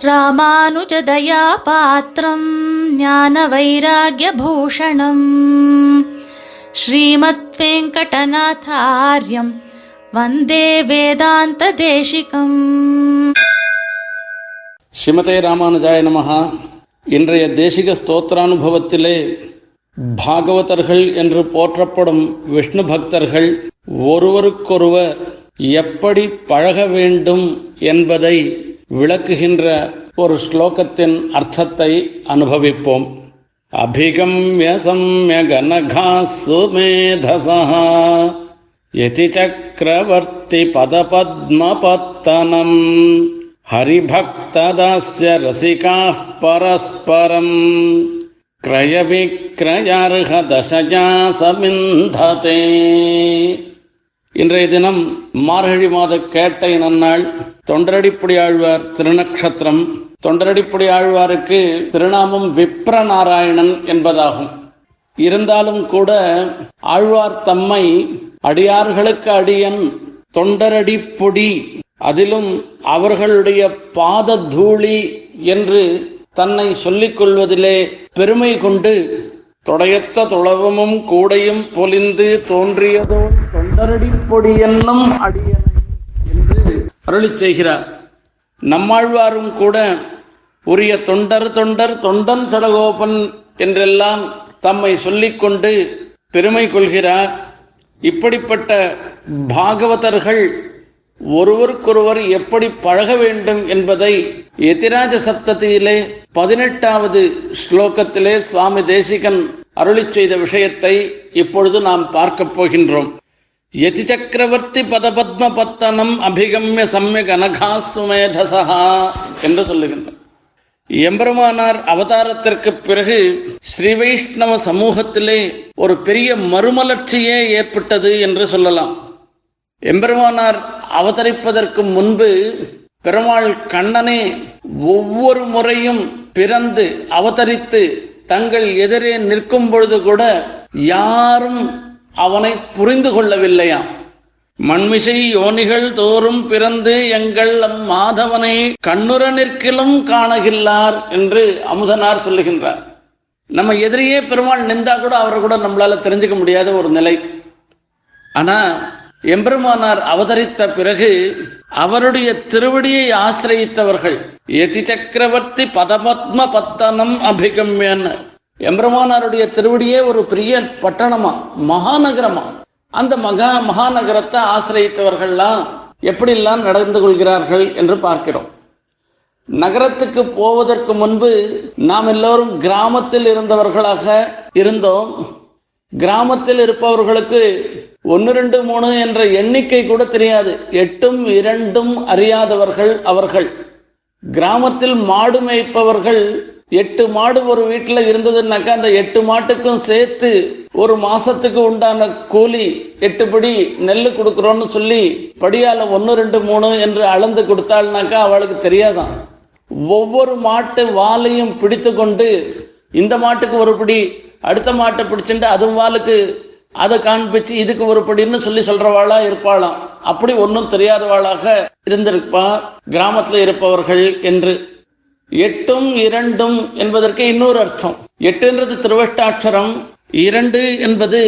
ராமானுஜதயா பாத்திரம் ஞான வைராகியபூஷணம் ஸ்ரீமத் வெங்கடநாதாரியம் வந்தே வேதாந்த தேசிகம் ஸ்ரீமதே ராமானுஜாய நமஹா இன்றைய தேசிக ஸ்தோத்திரானுபவத்திலே பாகவதர்கள் என்று போற்றப்படும் விஷ்ணு பக்தர்கள் ஒருவருக்கொருவர் எப்படி பழக வேண்டும் என்பதை விளக்குகின்ற ஒரு ஸ்லோகத்தின் அர்த்தத்தை அனுபவிப்போம். அபிகம்ய சம்யகனகா சுமேதசா யதி சக்கரவர்த்தி பதபத்மபத்தனம் ஹரிபக்ததாஸ்ய ரசிகாः பரஸ்பரம் கிரயவிக்ரயார்ஹதசஜா சமிந்ததே. இன்றைய தினம் மார்கழி மாத கேட்டை நன்னாள். தொண்டரடிப்புடி ஆழ்வார் திருநக்ஷத்திரம். தொண்டரடிப்புடி ஆழ்வாருக்கு திருநாமம் விப்ரநாராயணன் என்பதாகும். இருந்தாலும் கூட ஆழ்வார் தம்மை அடியார்களுக்கு அடியன் தொண்டரடிப்புடி அதிலும் அவர்களுடைய பாத தூளி என்று தன்னை சொல்லிக் கொள்வதிலே பெருமை கொண்டு தொடையத்த துளவமும் கூடையும் பொலிந்து தோன்றியதோ தொண்டரடி பொடி அடியனை என்று அருளி செய்கிறார். நம்மாழ்வாரும் கூட உரிய தொண்டர் தொண்டர் தொண்டன் சடகோபன் என்றெல்லாம் தம்மை சொல்லிக்கொண்டு பெருமை கொள்கிறார். இப்படிப்பட்ட பாகவதர்கள் ஒருவருக்கொருவர் எப்படி பழக வேண்டும் என்பதை எதிராஜ சப்தத்திலே பதினெட்டாவது ஸ்லோகத்திலே சுவாமி தேசிகன் அருளி செய்த விஷயத்தை இப்பொழுது நாம் பார்க்கப் போகின்றோம். யதி சக்கரவர்த்தி பதபத்ம பத்தனம் அபிகம்ய சம்யக் அனகா சுமேதசா என்று சொல்லுகின்றார் எம்பெருமானார் அவதாரத்திற்கு பிறகு ஸ்ரீ வைஷ்ணவ சமூகத்திலே ஒரு பெரிய மறுமலர்ச்சியே ஏற்பட்டது என்று சொல்லலாம் எம்பெருமானார் அவதரிப்பதற்கு முன்பு பெருமாள் கண்ணனே ஒவ்வொரு முறையும் பிறந்து அவதரித்து தங்கள் எதிரே நிற்கும் பொழுது கூட யாரும் அவனை புரிந்து கொள்ளவில்லையாம். மண்மிசை யோனிகள் தோறும் பிறந்து எங்கள் அம் மாதவனை கண்ணுற நிற்கிலும் காணகில்லார் என்று அமுதனார் சொல்லுகின்றார். நம்ம எதிரியே பெருமாள் நின்றா கூட அவரை கூட நம்மளால தெரிஞ்சுக்க முடியாத ஒரு நிலை. ஆனா எம்பெருமானார் அவதரித்த பிறகு அவருடைய திருவடியை ஆசிரயித்தவர்கள் எதி சக்கரவர்த்தி பதபத்ம பத்தனம் அபிகம்யன். எம்பெருமானாருடைய திருவடியே ஒரு பெரிய பட்டணமா மகாநகரமா. அந்த மகா மகாநகரத்தை ஆசிரியத்தவர்கள்லாம் எப்படிலாம் நடந்து கொள்கிறார்கள் என்று பார்க்கிறோம். நகரத்துக்கு போவதற்கு முன்பு நாம் எல்லோரும் கிராமத்தில் இருந்தவர்களாக இருந்தோம். கிராமத்தில் இருப்பவர்களுக்கு ஒன்று ரெண்டு மூணு என்ற எண்ணிக்கை கூட தெரியாது. எட்டும் இரண்டும் அறியாதவர்கள் அவர்கள். கிராமத்தில் மாடு மேய்ப்பவர்கள் எட்டு மாடு ஒரு வீட்டுல இருந்ததுன்னாக்கா அந்த எட்டு மாட்டுக்கும் சேர்த்து ஒரு மாசத்துக்கு உண்டான கூலி எட்டு படி நெல் கொடுக்குறோன்னு சொல்லி படியால ஒன்று ரெண்டு மூணு என்று அளந்து கொடுத்தாள்னாக்கா அவளுக்கு தெரியாதான். ஒவ்வொரு மாட்டு வாலையும் பிடித்து கொண்டு இந்த மாட்டுக்கு ஒரு படி அடுத்த மாட்டை பிடிச்சிட்டு அது வாளுக்கு அதை காண்பிச்சு இதுக்கு ஒரு படின்னு சொல்லி சொல்றவாளா இருப்பாளாம். அப்படி ஒன்றும் தெரியாதவாளாக இருந்திருப்பா கிராமத்துல இருப்பவர்கள் என்று. எட்டும் இரண்டும் என்பதற்கு இன்னொரு அர்த்தம். எட்டுன்றது திருவஷ்டாட்சரம் இரண்டு என்பது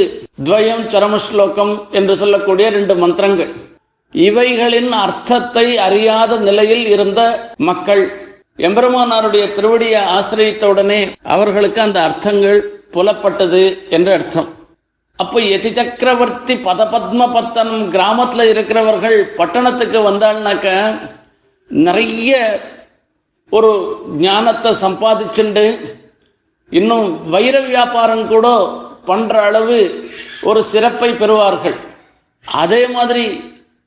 துவயம் சரமஸ்லோகம் என்று சொல்லக்கூடிய ரெண்டு மந்திரங்கள். இவைகளின் அர்த்தத்தை அறியாத நிலையில் இருந்த மக்கள் எம்பெருமானாருடைய திருவடியை ஆசிரியத்தவுடனே அவர்களுக்கு அந்த அர்த்தங்கள் புலப்பட்டது என்று அர்த்தம். அப்போ எதி சக்கரவர்த்தி பதபத்ம பத்தனம் கிராமத்துல இருக்கிறவர்கள் பட்டணத்துக்கு வந்தாள்னாக்க நிறைய ஒரு ஞானத்தை சம்பாதிச்சுண்டு இன்னும் வைர வியாபாரம் கூட பண்ற அளவு ஒரு சிறப்பை பெறுவார்கள். அதே மாதிரி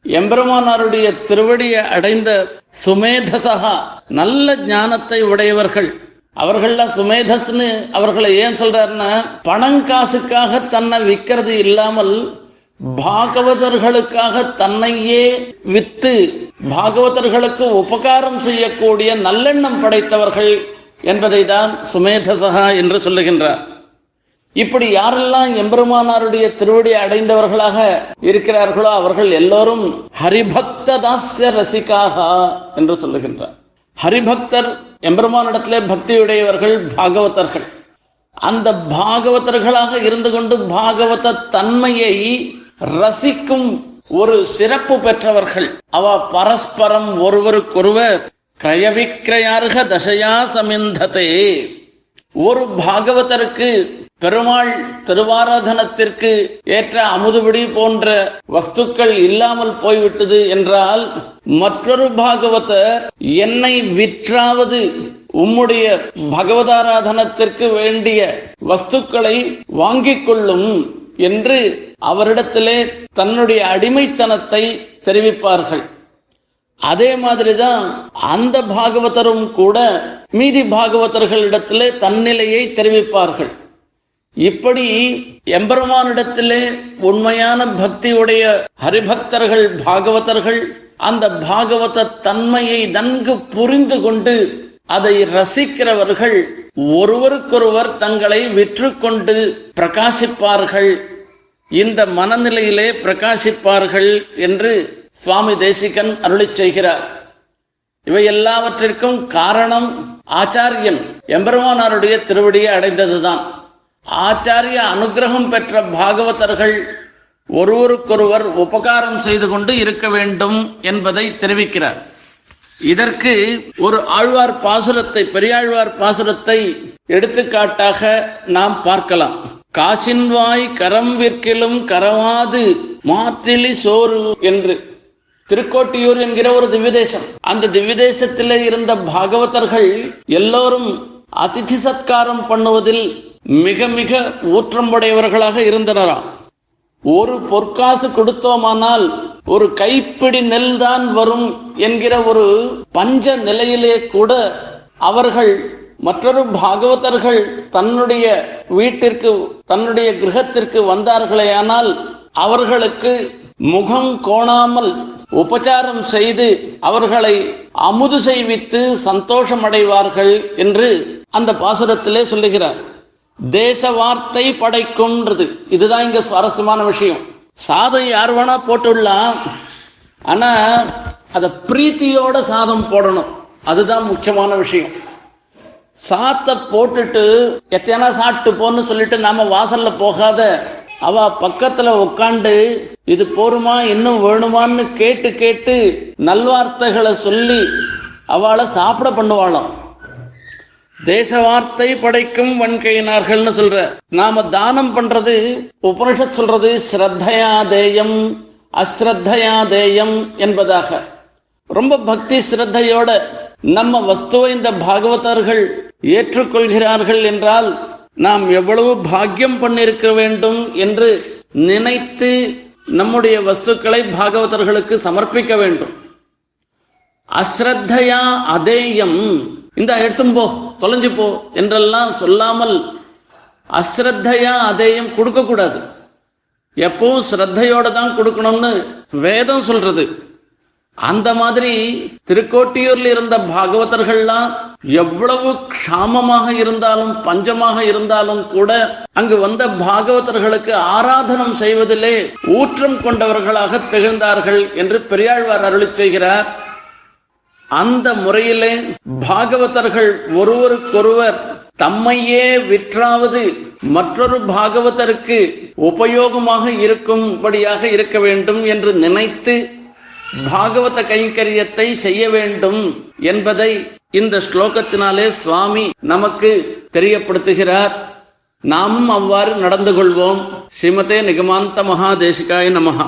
எம்பெருமானாருடைய திருவடியை அடைந்த சுமேதசகா நல்ல ஞானத்தை உடையவர்கள். அவர்கள்லாம் சுமேதஸ்னு அவர்களை ஏன் சொல்றாருன்னா பணம் காசுக்காக தன்னை விற்கிறது இல்லாமல் பாகவதர்களுக்காக தன்னையே வித்து பாகவதர்களுக்கு உபகாரம் செய்யக்கூடிய நல்லெண்ணம் படைத்தவர்கள் என்பதை தான் சுமேதசகா என்று சொல்லுகின்றார். இப்படி யாரெல்லாம் எம்பெருமானாருடைய திருவடி அடைந்தவர்களாக இருக்கிறார்களோ அவர்கள் எல்லோரும் ஹரிபக்த தாஸ்ய ரசிகாக என்று சொல்லுகின்றார். ஹரிபக்தர் எம்பெருமானிடத்திலே பக்தியுடையவர்கள் பாகவதர்கள். அந்த பாகவதர்களாக இருந்து கொண்டு பாகவத தன்மையை ரசிக்கும் ஒரு சிறப்பு பெற்றவர்கள். அவ பரஸ்பரம் ஒருவருக்கொருவர் கிரயவிக்கிரயார்க தசையா சமிந்ததே. ஒரு பாகவதருக்கு பெருமாள் திருவாராதனத்திற்கு ஏற்ற அமுதுபிடி போன்ற வஸ்துக்கள் இல்லாமல் போய்விட்டது என்றால் மற்றொரு பாகவதர் என்னை விற்றாவது உம்முடைய பகவதாராதனத்திற்கு வேண்டிய வஸ்துக்களை வாங்கிக் கொள்ளும் என்று அவரிடத்திலே தன்னுடைய அடிமைத்தனத்தை தெரிவிப்பார்கள். அதே மாதிரிதான் அந்த பாகவதரும் கூட மீதி பாகவதர்களிடத்திலே தன்னிலையை தெரிவிப்பார்கள். இப்படி எம்பெருமானிடத்திலே உண்மையான பக்தியுடைய ஹரிபக்தர்கள் பாகவதர்கள் அந்த பாகவத தன்மையை நன்கு புரிந்து கொண்டு அதை ரசிக்கிறவர்கள் ஒருவருக்கொருவர் தங்களை விற்று கொண்டு பிரகாசிப்பார்கள். இந்த மனநிலையிலே பிரகாசிப்பார்கள் என்று சுவாமி தேசிகன் அருளி செய்கிறார். இவை எல்லாவற்றிற்கும் காரணம் ஆச்சாரியன். எம்பெருமானாருடைய திருவடியை அடைந்ததுதான். ஆச்சாரிய அனுகிரகம் பெற்ற பாகவதர்கள் ஒருவருக்கொருவர் உபகாரம் செய்து கொண்டு இருக்க வேண்டும் என்பதை தெரிவிக்கிறார். இதற்கு ஒரு ஆழ்வார் பாசுரத்தை பெரியாழ்வார் பாசுரத்தை எடுத்துக்காட்டாக நாம் பார்க்கலாம். காசின்வாய் கரம் விற்கிலும் கரவாது மாற்றிலி சோறு என்று. திருக்கோட்டியூர் என்கிற ஒரு திவ்யதேசம். அந்த திவ்யதேசத்தில் இருந்த பாகவதர்கள் எல்லோரும் அதிதி சத்காரம் பண்ணுவதில் மிக மிக ஊற்றம்புடையவர்களாக இருந்தனராம் ஒரு பொற்காசு கொடுத்தோமானால் ஒரு கைப்பிடி நெல் தான் வரும் என்கிற ஒரு பஞ்ச நிலையிலே கூட அவர்கள் மற்றொரு பாகவதர்கள் தன்னுடைய வீட்டிற்கு தன்னுடைய கிரகத்திற்கு வந்தார்களேயானால் அவர்களுக்கு முகம் கோணாமல் உபச்சாரம் செய்து அவர்களை அமுது செய்வித்து சந்தோஷமடைவார்கள் என்று அந்த பாசுரத்திலே சொல்லுகிறார். தேச வார்த்தை படைக்கும்ன்றது. இதுதான் இங்க சுவாரஸ்யமான விஷயம். சாதம் யார் வேணா போட்டுடலாம். ஆனா அதை பிரீத்தியோட சாதம் போடணும். அதுதான் முக்கியமான விஷயம். சாத்தை போட்டுட்டு எத்தனை சாப்பிட்டு போன்னு சொல்லிட்டு நாம வாசல்ல போகாத அவ பக்கத்துல உட்காண்டு இது போருமா இன்னும் வேணுமான்னு கேட்டு கேட்டு நல்வார்த்தைகளை சொல்லி அவளை சாப்பிட பண்ணுவாளாம். தேச வார்த்தை படைக்கும் வன்கையினார்கள்னு சொல்ற. நாம தானம் பண்றது உபனிஷத் சொல்றது ஸ்ரத்தையா தேயம் அஸ்ரத்தையா தேயம் என்பதாக. ரொம்ப பக்தி ஸ்ரத்தையோட நம்ம வஸ்துவை இந்த பாகவதர்கள் ஏற்றுக்கொள்கிறார்கள் என்றால் நாம் எவ்வளவு பாக்கியம் பண்ணிருக்க வேண்டும் என்று நினைத்து நம்முடைய வஸ்துக்களை பாகவதர்களுக்கு சமர்ப்பிக்க வேண்டும். அஸ்ரத்தையா அதேயம். இந்த எடுத்தும் போ. தொலைஞ்சு போ என்றெல்லாம் சொல்லாமல் அஸ்ரத்தையா அதையும் கொடுக்க கூடாது எப்பவும் ஸ்ரத்தையோட தான் கொடுக்கணும்னு வேதம் சொல்றது. அந்த மாதிரி திருக்கோட்டியூர்ல இருந்த பாகவதர்கள்லாம் எவ்வளவு க்ஷாமமாக இருந்தாலும் பஞ்சமாக இருந்தாலும் கூட அங்கு வந்த பாகவதர்களுக்கு ஆராதனம் செய்வதிலே ஊற்றம் கொண்டவர்களாக திகழ்ந்தார்கள் என்று பெரியாழ்வார் அருளி செய்கிறார். அந்த முறையிலே பாகவதர்கள் ஒருவருக்கொருவர் தம்மையே விற்றாவது மற்றொரு பாகவதருக்கு உபயோகமாக இருக்கும்படியாக இருக்க வேண்டும் என்று நினைத்து பாகவத கைங்கரியத்தை செய்ய வேண்டும் என்பதை இந்த ஸ்லோகத்தினாலே சுவாமி நமக்கு தெரியப்படுத்துகிறார். நாமும் அவ்வாறு நடந்து கொள்வோம். ஸ்ரீமதே நிகமாந்த மகாதேசிகாய நமகா